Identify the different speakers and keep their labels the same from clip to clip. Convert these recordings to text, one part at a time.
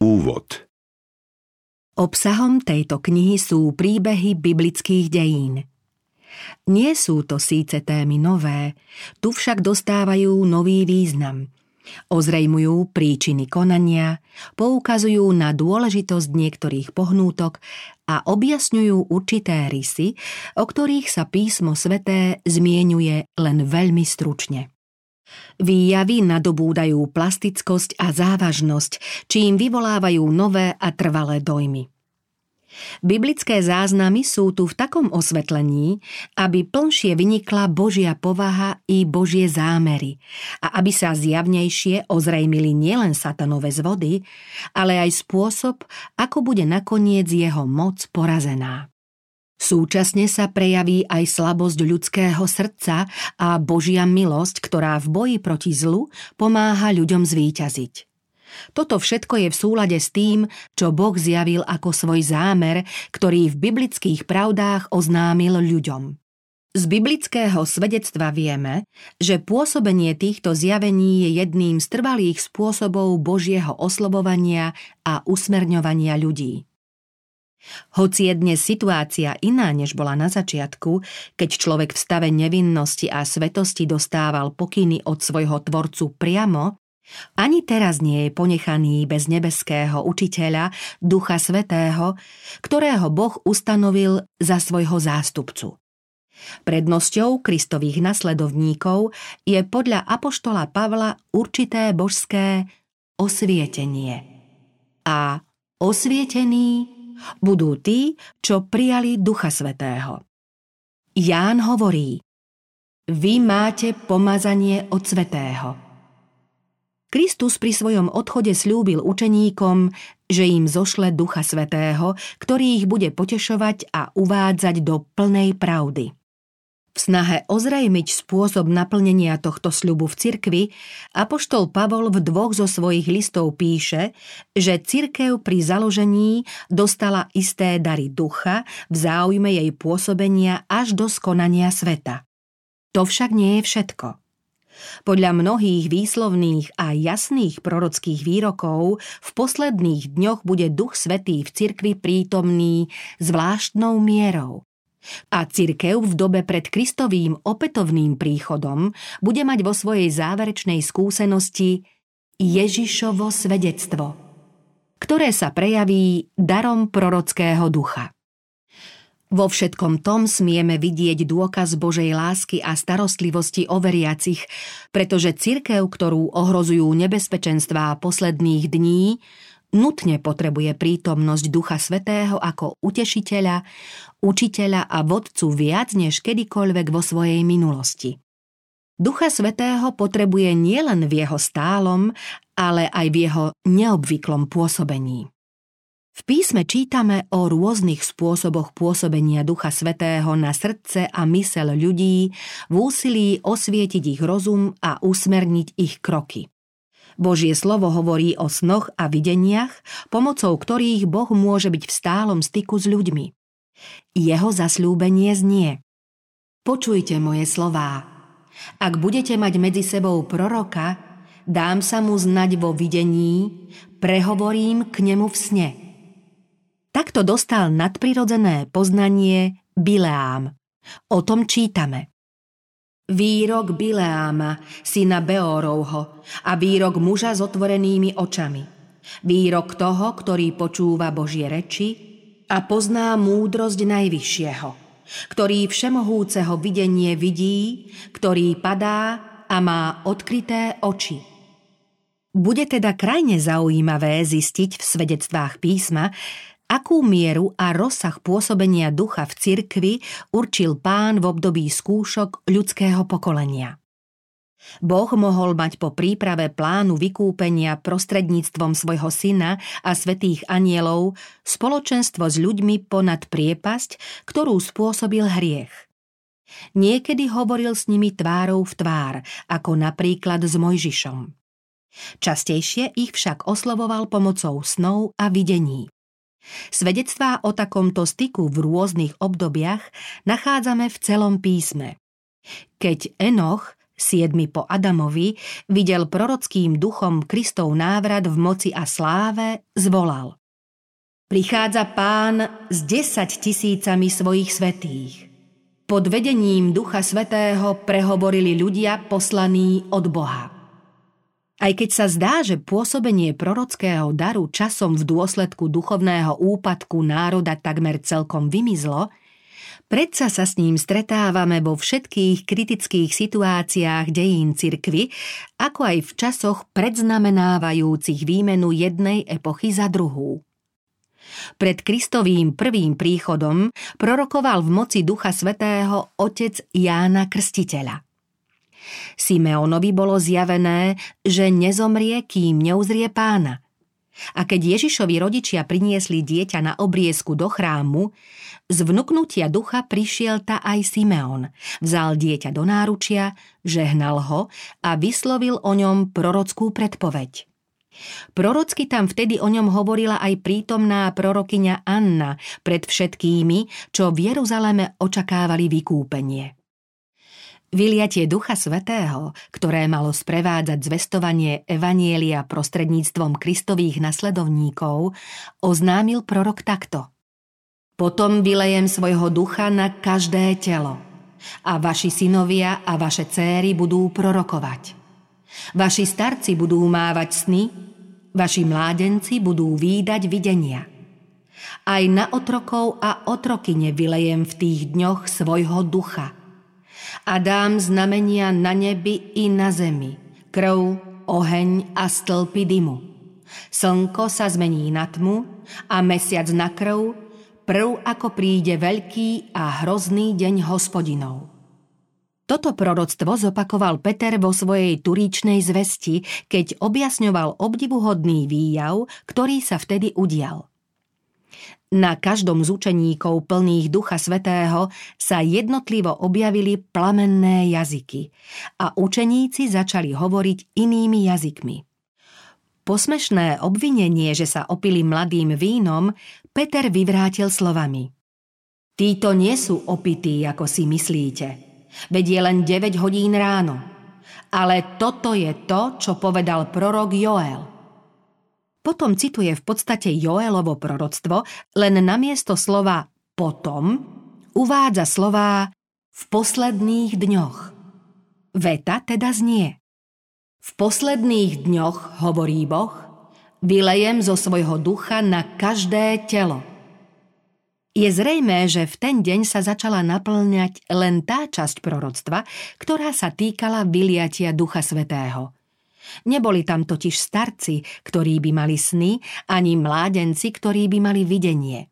Speaker 1: Úvod
Speaker 2: Obsahom tejto knihy sú príbehy biblických dejín. Nie sú to síce témy nové, tu však dostávajú nový význam. Ozrejmujú príčiny konania, poukazujú na dôležitosť niektorých pohnútok a objasňujú určité rysy, o ktorých sa písmo sveté zmienuje len veľmi stručne. Výjavy nadobúdajú plastickosť a závažnosť, čím vyvolávajú nové a trvalé dojmy. Biblické záznamy sú tu v takom osvetlení, aby plnšie vynikla Božia povaha i Božie zámery a aby sa zjavnejšie ozrejmili nielen satanové zvody, ale aj spôsob, ako bude nakoniec jeho moc porazená. Súčasne sa prejaví aj slabosť ľudského srdca a Božia milosť, ktorá v boji proti zlu pomáha ľuďom zvíťaziť. Toto všetko je v súlade s tým, čo Boh zjavil ako svoj zámer, ktorý v biblických pravdách oznámil ľuďom. Z biblického svedectva vieme, že pôsobenie týchto zjavení je jedným z trvalých spôsobov Božieho oslobovania a usmerňovania ľudí. Hoci je dnes situácia iná, než bola na začiatku, keď človek v stave nevinnosti a svetosti dostával pokyny od svojho tvorcu priamo, ani teraz nie je ponechaný bez nebeského učiteľa, Ducha Svetého, ktorého Boh ustanovil za svojho zástupcu. Prednosťou Kristových nasledovníkov je podľa Apoštola Pavla určité božské osvietenie. A osvietení budú tí, čo prijali Ducha Svetého. Ján hovorí, vy máte pomazanie od Svetého. Kristus pri svojom odchode slúbil učeníkom, že im zošle Ducha Svetého, ktorý ich bude potešovať a uvádzať do plnej pravdy. V snahe ozrejmiť spôsob naplnenia tohto sľubu v cirkvi, apoštol Pavol v dvoch zo svojich listov píše, že cirkev pri založení dostala isté dary ducha v záujme jej pôsobenia až do skonania sveta. To však nie je všetko. Podľa mnohých výslovných a jasných prorockých výrokov v posledných dňoch bude Duch Svetý v cirkvi prítomný zvláštnou mierou. A cirkev v dobe pred Kristovým opätovným príchodom bude mať vo svojej záverečnej skúsenosti Ježišovo svedectvo, ktoré sa prejaví darom prorockého ducha. Vo všetkom tom smieme vidieť dôkaz Božej lásky a starostlivosti o veriacich, pretože cirkev, ktorú ohrozujú nebezpečenstvá posledných dní, nutne potrebuje prítomnosť Ducha Svetého ako utešiteľa, učiteľa a vodcu viac než kedykoľvek vo svojej minulosti. Ducha Svetého potrebuje nielen v jeho stálom, ale aj v jeho neobvyklom pôsobení. V písme čítame o rôznych spôsoboch pôsobenia Ducha Svetého na srdce a mysel ľudí v úsilí osvietiť ich rozum a usmerniť ich kroky. Božie slovo hovorí o snoch a videniach, pomocou ktorých Boh môže byť v stálom styku s ľuďmi. Jeho zasľúbenie znie. Počujte moje slová. Ak budete mať medzi sebou proroka, dám sa mu znať vo videní, prehovorím k nemu v sne. Takto dostal nadprirodzené poznanie Bileám. O tom čítame. Výrok Bileáma, syna Beórovho a výrok muža s otvorenými očami. Výrok toho, ktorý počúva Božie reči a pozná múdrosť Najvyššieho, ktorý všemohúceho videnie vidí, ktorý padá a má odkryté oči. Bude teda krajne zaujímavé zistiť v svedectvách písma, akú mieru a rozsah pôsobenia ducha v cirkvi určil pán v období skúšok ľudského pokolenia. Boh mohol mať po príprave plánu vykúpenia prostredníctvom svojho syna a svetých anielov spoločenstvo s ľuďmi ponad priepasť, ktorú spôsobil hriech. Niekedy hovoril s nimi tvárou v tvár, ako napríklad s Mojžišom. Častejšie ich však oslovoval pomocou snov a videní. Svedectvá o takomto styku v rôznych obdobiach nachádzame v celom písme. Keď Enoch, siedmy po Adamovi, videl prorockým duchom Kristov návrat v moci a sláve, zvolal. Prichádza pán s desať tisícami svojich svetých. Pod vedením Ducha Svetého prehovorili ľudia poslaní od Boha. Aj keď sa zdá, že pôsobenie prorockého daru časom v dôsledku duchovného úpadku národa takmer celkom vymizlo, predsa sa s ním stretávame vo všetkých kritických situáciách dejín cirkvy, ako aj v časoch predznamenávajúcich výmenu jednej epochy za druhú. Pred Kristovým prvým príchodom prorokoval v moci Ducha Svetého otec Jána Krstiteľa – Simeonovi bolo zjavené, že nezomrie, kým neuzrie pána. A keď Ježišovi rodičia priniesli dieťa na obriezku do chrámu, z vnuknutia ducha prišiel ta aj Simeon. Vzal dieťa do náručia, žehnal ho a vyslovil o ňom prorockú predpoveď. Prorocky tam vtedy o ňom hovorila aj prítomná prorokyňa Anna pred všetkými, čo v Jeruzaleme očakávali vykúpenie. Vyliatie Ducha Svetého, ktoré malo sprevádzať zvestovanie Evanielia prostredníctvom Kristových nasledovníkov, oznámil prorok takto. Potom vylejem svojho ducha na každé telo a vaši synovia a vaše céry budú prorokovať. Vaši starci budú mávať sny, vaši mládenci budú výdať videnia. Aj na otrokov a otrokyne vylejem v tých dňoch svojho ducha – a dám znamenia na nebi i na zemi, krv, oheň a stĺpy dymu. Slnko sa zmení na tmu a mesiac na krv, prv ako príde veľký a hrozný deň hospodinov. Toto proroctvo zopakoval Peter vo svojej turíčnej zvesti, keď objasňoval obdivuhodný výjav, ktorý sa vtedy udial. Na každom z učeníkov plných Ducha Svetého sa jednotlivo objavili plamenné jazyky a učeníci začali hovoriť inými jazykmi. Posmešné obvinenie, že sa opili mladým vínom, Peter vyvrátil slovami. Títo nie sú opití, ako si myslíte. Veď je len 9 hodín ráno. Ale toto je to, čo povedal prorok Joel – potom cituje v podstate Joelovo proroctvo, len namiesto slova potom uvádza slová v posledných dňoch. Veta teda znie. V posledných dňoch, hovorí Boh, vylejem zo svojho ducha na každé telo. Je zrejmé, že v ten deň sa začala naplňať len tá časť proroctva, ktorá sa týkala vyliatia Ducha Svetého – Neboli tam totiž starci, ktorí by mali sny, ani mládenci, ktorí by mali videnie.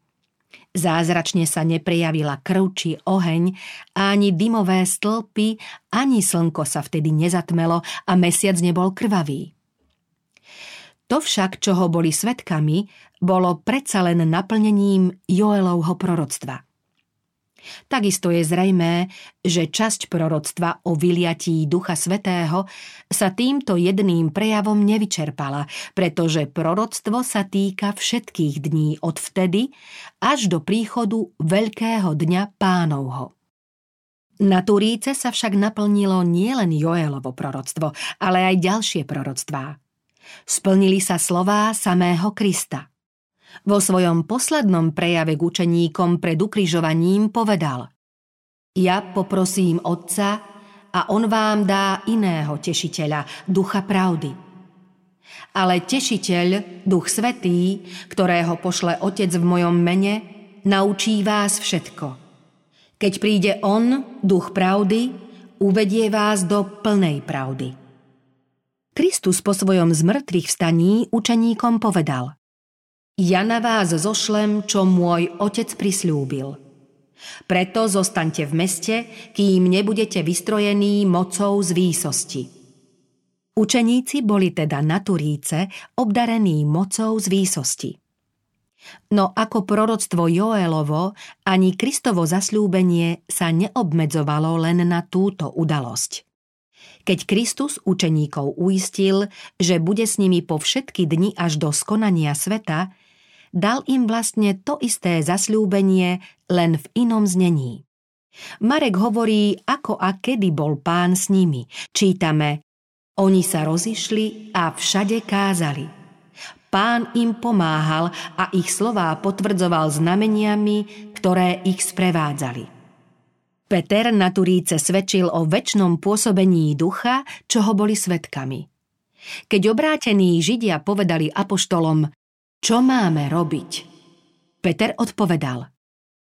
Speaker 2: Zázračne sa neprejavila krv či oheň, ani dymové stĺpy, ani slnko sa vtedy nezatmelo a mesiac nebol krvavý. To však, čoho boli svetkami, bolo predsa len naplnením Joelovho proroctva – Takisto je zrejmé, že časť proroctva o vyliatí Ducha Svetého sa týmto jedným prejavom nevyčerpala, pretože proroctvo sa týka všetkých dní od vtedy až do príchodu Veľkého dňa pánovho. Na Turíce sa však naplnilo nielen Joelovo proroctvo, ale aj ďalšie proroctvá. Splnili sa slová samého Krista – vo svojom poslednom prejave k učeníkom pred ukrižovaním povedal Ja poprosím Otca a On vám dá iného tešiteľa, ducha pravdy. Ale tešiteľ, duch svetý, ktorého pošle Otec v mojom mene, naučí vás všetko. Keď príde On, duch pravdy, uvedie vás do plnej pravdy. Kristus po svojom zmrtvých vstaní učeníkom povedal – ja na vás zošlem, čo môj otec prislúbil. Preto zostaňte v meste, kým nebudete vystrojení mocou z výsosti. Učeníci boli teda na Turíce obdarení mocou z výsosti. No ako proroctvo Joelovo, ani Kristovo zasľúbenie sa neobmedzovalo len na túto udalosť. Keď Kristus učeníkov uistil, že bude s nimi po všetky dni až do skonania sveta, dal im vlastne to isté zasľúbenie len v inom znení. Marek hovorí, ako a kedy bol pán s nimi. Čítame, oni sa rozišli a všade kázali. Pán im pomáhal a ich slová potvrdzoval znameniami, ktoré ich sprevádzali. Peter na Turíce svedčil o väčšnom pôsobení ducha, čo ho boli svetkami. Keď obrátení Židia povedali apoštolom, čo máme robiť? Peter odpovedal,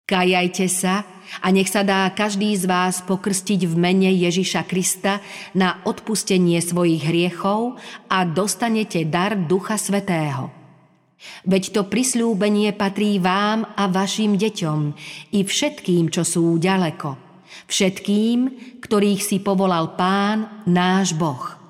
Speaker 2: kajajte sa a nech sa dá každý z vás pokrstiť v mene Ježiša Krista na odpustenie svojich hriechov a dostanete dar Ducha Svetého. Veď to prislúbenie patrí vám a vašim deťom i všetkým, čo sú ďaleko. Všetkým, ktorých si povolal Pán, náš Boh.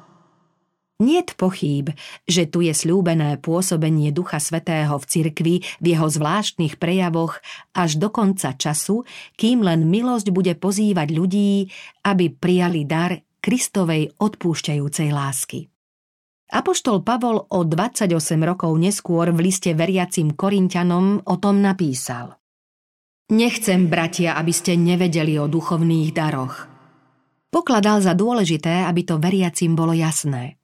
Speaker 2: Niet pochýb, že tu je slúbené pôsobenie Ducha Svetého v cirkvi v jeho zvláštnych prejavoch až do konca času, kým len milosť bude pozývať ľudí, aby prijali dar Kristovej odpúšťajúcej lásky. Apoštol Pavol o 28 rokov neskôr v liste veriacim Korintianom o tom napísal. Nechcem, bratia, aby ste nevedeli o duchovných daroch. Pokladal za dôležité, aby to veriacim bolo jasné –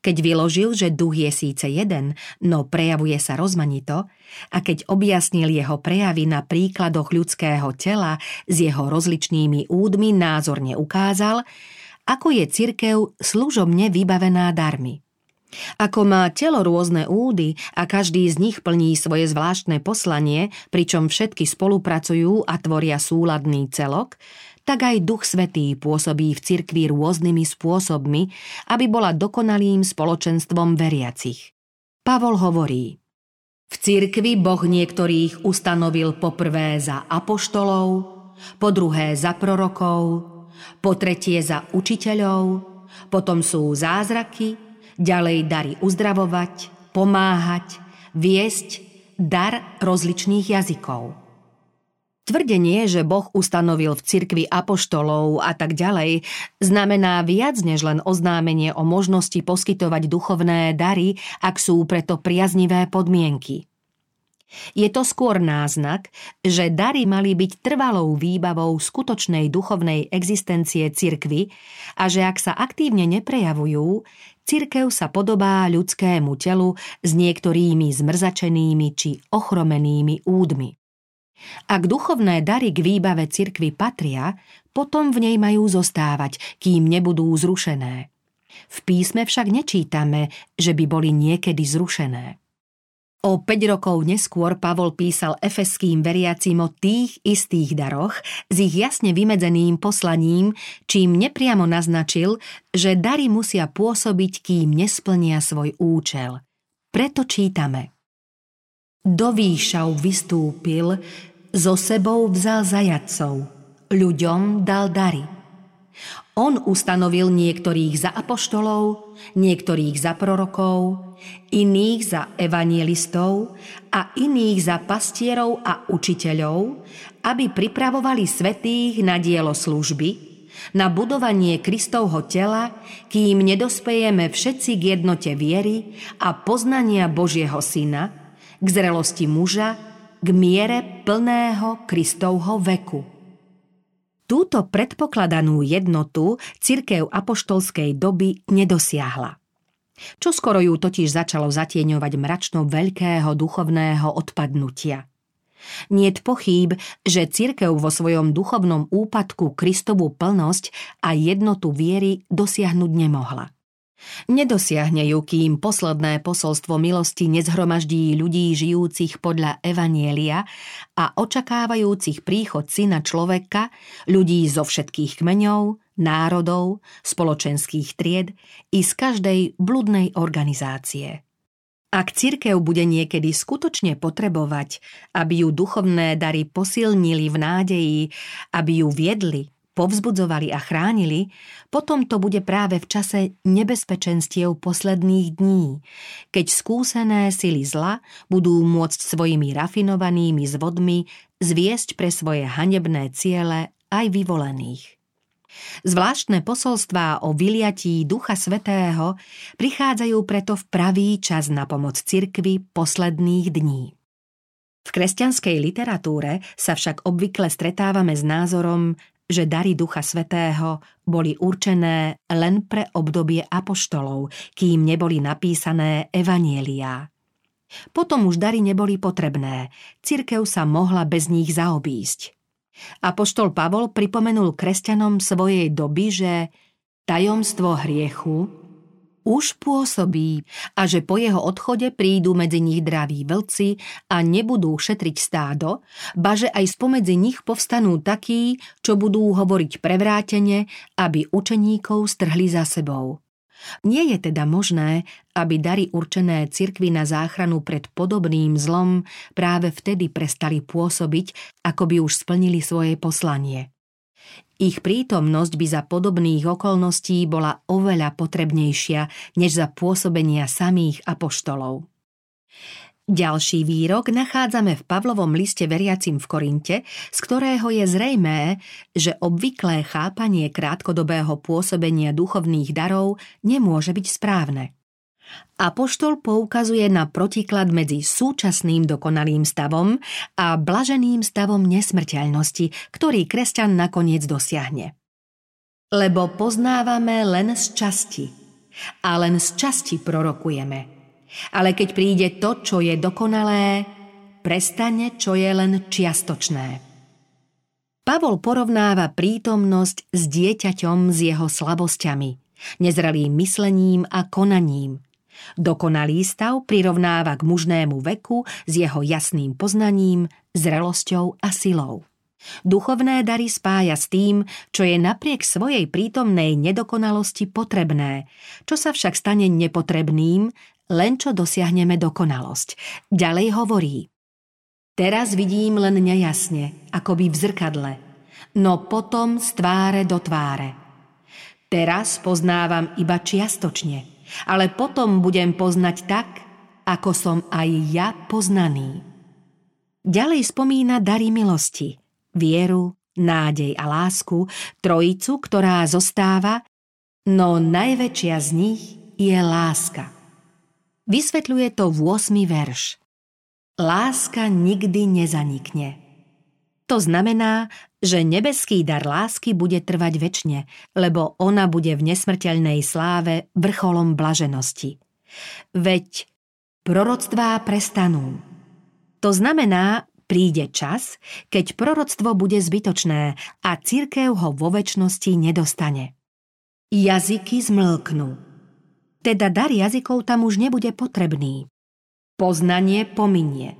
Speaker 2: keď vyložil, že duch je síce jeden, no prejavuje sa rozmanito, a keď objasnil jeho prejavy na príkladoch ľudského tela s jeho rozličnými údmi, názorne ukázal, ako je cirkev služobne vybavená darmi. Ako má telo rôzne údy a každý z nich plní svoje zvláštne poslanie, pričom všetky spolupracujú a tvoria súladný celok, tak aj Duch Svetý pôsobí v cirkvi rôznymi spôsobmi, aby bola dokonalým spoločenstvom veriacich. Pavol hovorí, v cirkvi Boh niektorých ustanovil poprvé za apoštolov, po druhé za prorokov, po tretie za učiteľov, potom sú zázraky, ďalej dary uzdravovať, pomáhať, viesť, dar rozličných jazykov. Tvrdenie, že Boh ustanovil v cirkvi apoštolov a tak ďalej, znamená viac než len oznámenie o možnosti poskytovať duchovné dary, ak sú preto priaznivé podmienky. Je to skôr náznak, že dary mali byť trvalou výbavou skutočnej duchovnej existencie cirkvy a že ak sa aktívne neprejavujú, cirkev sa podobá ľudskému telu s niektorými zmrzačenými či ochromenými údmi. Ak duchovné dary k výbave cirkvy patria, potom v nej majú zostávať, kým nebudú zrušené. V písme však nečítame, že by boli niekedy zrušené. O 5 rokov neskôr Pavol písal efeským veriacim o tých istých daroch s ich jasne vymedzeným poslaním, čím nepriamo naznačil, že dary musia pôsobiť, kým nesplnia svoj účel. Preto čítame. Do výšav vystúpil, so sebou vzal zajacov, ľuďom dal dary. On ustanovil niektorých za apoštolov, niektorých za prorokov, iných za evangelistov a iných za pastierov a učiteľov, aby pripravovali svetých na dielo služby, na budovanie Kristovho tela, kým nedospejeme všetci k jednote viery a poznania Božieho Syna, k zrelosti muža, k miere plného Kristovho veku. Túto predpokladanú jednotu cirkev apoštolskej doby nedosiahla. Čo skoro ju totiž začalo zatieňovať mračno veľkého duchovného odpadnutia. Niet pochýb, že cirkev vo svojom duchovnom úpadku Kristovú plnosť a jednotu viery dosiahnuť nemohla. Nedosiahne ju, kým posledné posolstvo milosti nezhromaždí ľudí žijúcich podľa Evanielia a očakávajúcich príchod syna človeka, ľudí zo všetkých kmeňov, národov, spoločenských tried i z každej bludnej organizácie. Ak cirkev bude niekedy skutočne potrebovať, aby ju duchovné dary posilnili v nádeji, aby ju viedli povzbudzovali a chránili, potom to bude práve v čase nebezpečenstiev posledných dní, keď skúsené sily zla budú môcť svojimi rafinovanými zvodmi zviesť pre svoje hanebné ciele aj vyvolených. Zvláštne posolstvá o vyliatí Ducha Svetého prichádzajú preto v pravý čas na pomoc cirkvi posledných dní. V kresťanskej literatúre sa však obvykle stretávame s názorom, že dary Ducha Svetého boli určené len pre obdobie apoštolov, kým neboli napísané evanieliá. Potom už dary neboli potrebné, cirkev sa mohla bez nich zaobísť. Apoštol Pavol pripomenul kresťanom svojej doby, že tajomstvo hriechu už pôsobí a že po jeho odchode prídu medzi nich draví vlci a nebudú šetriť stádo, ba že aj spomedzi nich povstanú takí, čo budú hovoriť prevrátene, aby učeníkov strhli za sebou. Nie je teda možné, aby dary určené cirkvi na záchranu pred podobným zlom práve vtedy prestali pôsobiť, ako by už splnili svoje poslanie. Ich prítomnosť by za podobných okolností bola oveľa potrebnejšia než za pôsobenia samých apoštolov. Ďalší výrok nachádzame v Pavlovom liste veriacim v Korinte, z ktorého je zrejmé, že obvyklé chápanie krátkodobého pôsobenia duchovných darov nemôže byť správne. Apoštol poukazuje na protiklad medzi súčasným dokonalým stavom a blaženým stavom nesmrteľnosti, ktorý kresťan nakoniec dosiahne. Lebo poznávame len z časti a len z časti prorokujeme. Ale keď príde to, čo je dokonalé, prestane, čo je len čiastočné. Pavol porovnáva prítomnosť s dieťaťom s jeho slabosťami, nezrelým myslením a konaním – Dokonalý stav prirovnáva k mužnému veku s jeho jasným poznaním, zrelosťou a silou. Duchovné dary spája s tým, čo je napriek svojej prítomnej nedokonalosti potrebné, čo sa však stane nepotrebným, len čo dosiahneme dokonalosť. Ďalej hovorí Teraz vidím len nejasne, akoby v zrkadle, no potom z tváre do tváre. Teraz poznávam iba čiastočne – ale potom budem poznať tak, ako som aj ja poznaný. Ďalej spomína dary milosti, vieru, nádej a lásku, trojicu, ktorá zostáva, no najväčšia z nich je láska. Vysvetľuje to v 8. verš. Láska nikdy nezanikne. To znamená, že nebeský dar lásky bude trvať väčšine, lebo ona bude v nesmrteľnej sláve vrcholom blaženosti. Veď proroctvá prestanú. To znamená, príde čas, keď proroctvo bude zbytočné a církev ho vo väčšnosti nedostane. Jazyky zmlknú. Teda dar jazykov tam už nebude potrebný. Poznanie pominie.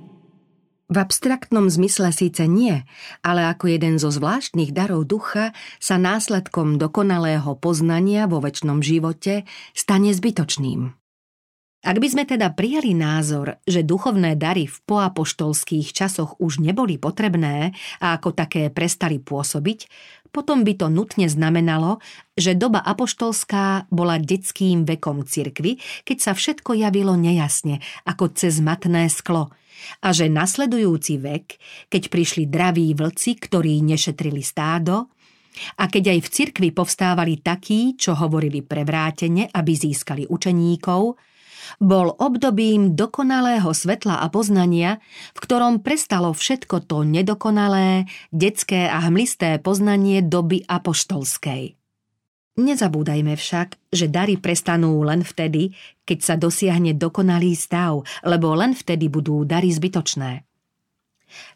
Speaker 2: V abstraktnom zmysle síce nie, ale ako jeden zo zvláštnych darov ducha sa následkom dokonalého poznania vo väčšnom živote stane zbytočným. Ak by sme teda prijali názor, že duchovné dary v poapoštolských časoch už neboli potrebné a ako také prestali pôsobiť, potom by to nutne znamenalo, že doba apoštolská bola detským vekom cirkvy, keď sa všetko javilo nejasne, ako cez matné sklo – a že nasledujúci vek, keď prišli draví vlci, ktorí nešetrili stádo, a keď aj v cirkvi povstávali takí, čo hovorili prevrátene, aby získali učeníkov, bol obdobím dokonalého svetla a poznania, v ktorom prestalo všetko to nedokonalé, detské a hmlisté poznanie doby apoštolskej. Nezabúdajme však, že dary prestanú len vtedy, keď sa dosiahne dokonalý stav, lebo len vtedy budú dary zbytočné.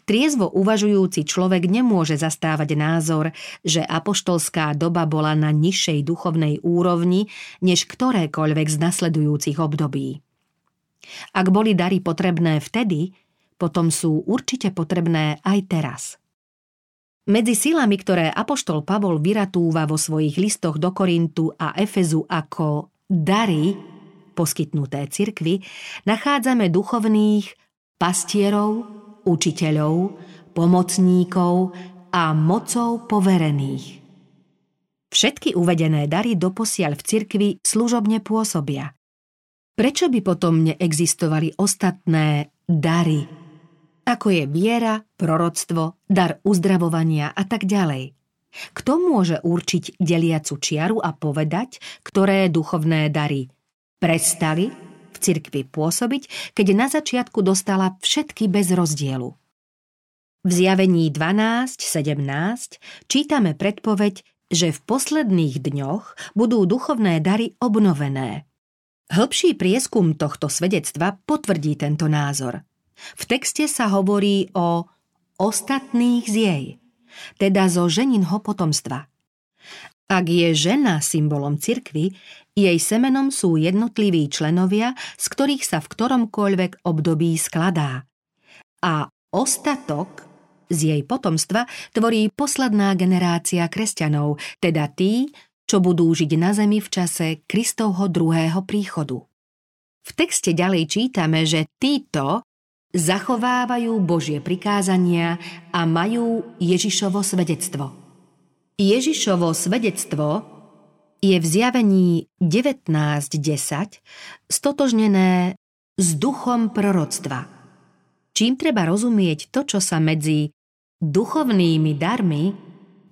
Speaker 2: Triezvo uvažujúci človek nemôže zastávať názor, že apoštolská doba bola na nižšej duchovnej úrovni než ktorékoľvek z nasledujúcich období. Ak boli dary potrebné vtedy, potom sú určite potrebné aj teraz – medzi silami, ktoré Apoštol Pavol vyratúva vo svojich listoch do Korintu a Efezu ako dary poskytnuté cirkvi, nachádzame duchovných pastierov, učiteľov, pomocníkov a mocou poverených. Všetky uvedené dary doposiaľ v cirkvi služobne pôsobia. Prečo by potom neexistovali ostatné dary ako je viera, proroctvo, dar uzdravovania a tak ďalej. Kto môže určiť deliacu čiaru a povedať, ktoré duchovné dary prestali v cirkvi pôsobiť, keď na začiatku dostala všetky bez rozdielu. V zjavení 12.17 čítame predpoveď, že v posledných dňoch budú duchovné dary obnovené. Hĺbší prieskum tohto svedectva potvrdí tento názor. V texte sa hovorí o ostatných z jej, teda zo ženinho potomstva. Ak je žena symbolom cirkvy, jej semenom sú jednotliví členovia, z ktorých sa v ktoromkoľvek období skladá. A ostatok z jej potomstva tvorí posledná generácia kresťanov, teda tí, čo budú žiť na zemi v čase Kristovho druhého príchodu. V texte ďalej čítame, že títo zachovávajú Božie prikázania a majú Ježišovo svedectvo. Ježišovo svedectvo je v zjavení 19.10 stotožnené s duchom proroctva. Čím treba rozumieť to, čo sa medzi duchovnými darmi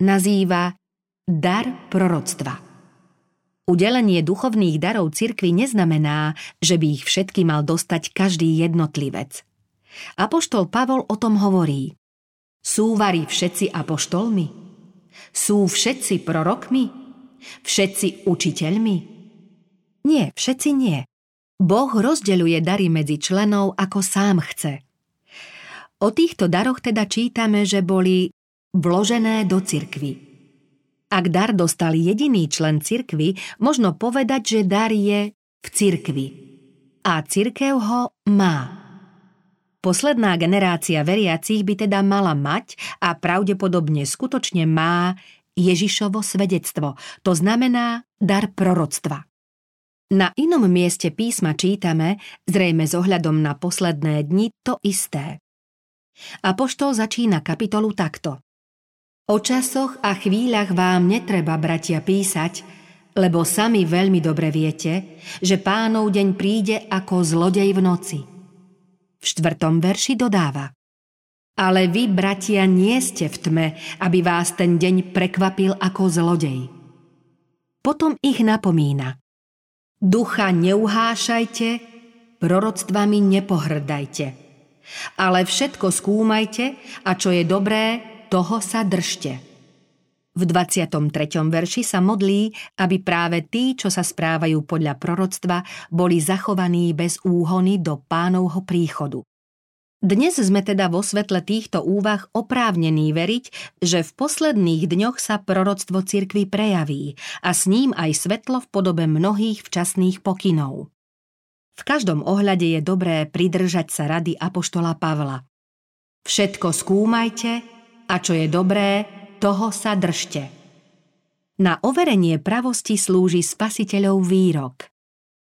Speaker 2: nazýva dar proroctva. Udelenie duchovných darov cirkvi neznamená, že by ich všetky mal dostať každý jednotlivec. Apoštol Pavol o tom hovorí. Sú varí všetci apoštolmi? Sú všetci prorokmi? Všetci učiteľmi? Nie, všetci nie. Boh rozdeľuje dary medzi členov, ako sám chce. O týchto daroch teda čítame, že boli vložené do cirkvy. Ak dar dostal jediný člen cirkvy, možno povedať, že dar je v cirkvi. A cirkev ho má. Posledná generácia veriacich by teda mala mať a pravdepodobne skutočne má Ježišovo svedectvo, to znamená dar proroctva. Na inom mieste písma čítame, zrejme s ohľadom na posledné dni, to isté. Apoštol začína kapitolu takto. O časoch a chvíľach vám netreba, bratia, písať, lebo sami veľmi dobre viete, že pánov deň príde ako zlodej v noci. V štvrtom verši dodáva. Ale vy, bratia, nie ste v tme, aby vás ten deň prekvapil ako zlodej. Potom ich napomína. Ducha neuhášajte, proroctvami nepohrdajte – ale všetko skúmajte a čo je dobré, toho sa držte. V 23. verši sa modlí, aby práve tí, čo sa správajú podľa proroctva, boli zachovaní bez úhony do pánovho príchodu. Dnes sme teda vo svetle týchto úvah oprávnení veriť, že v posledných dňoch sa proroctvo cirkvy prejaví a s ním aj svetlo v podobe mnohých včasných pokynov. V každom ohľade je dobré pridržať sa rady Apoštola Pavla. Všetko skúmajte a čo je dobré, toho sa držte. Na overenie pravosti slúži spasiteľov výrok.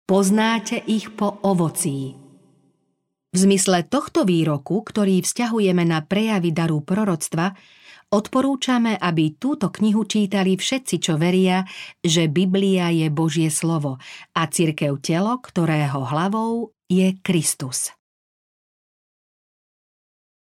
Speaker 2: Poznáte ich po ovocí. V zmysle tohto výroku, ktorý vzťahujeme na prejavy daru proroctva, Odporúčame, aby túto knihu čítali všetci, čo veria, že Biblia je Božie slovo a cirkev telo, ktorého hlavou je Kristus.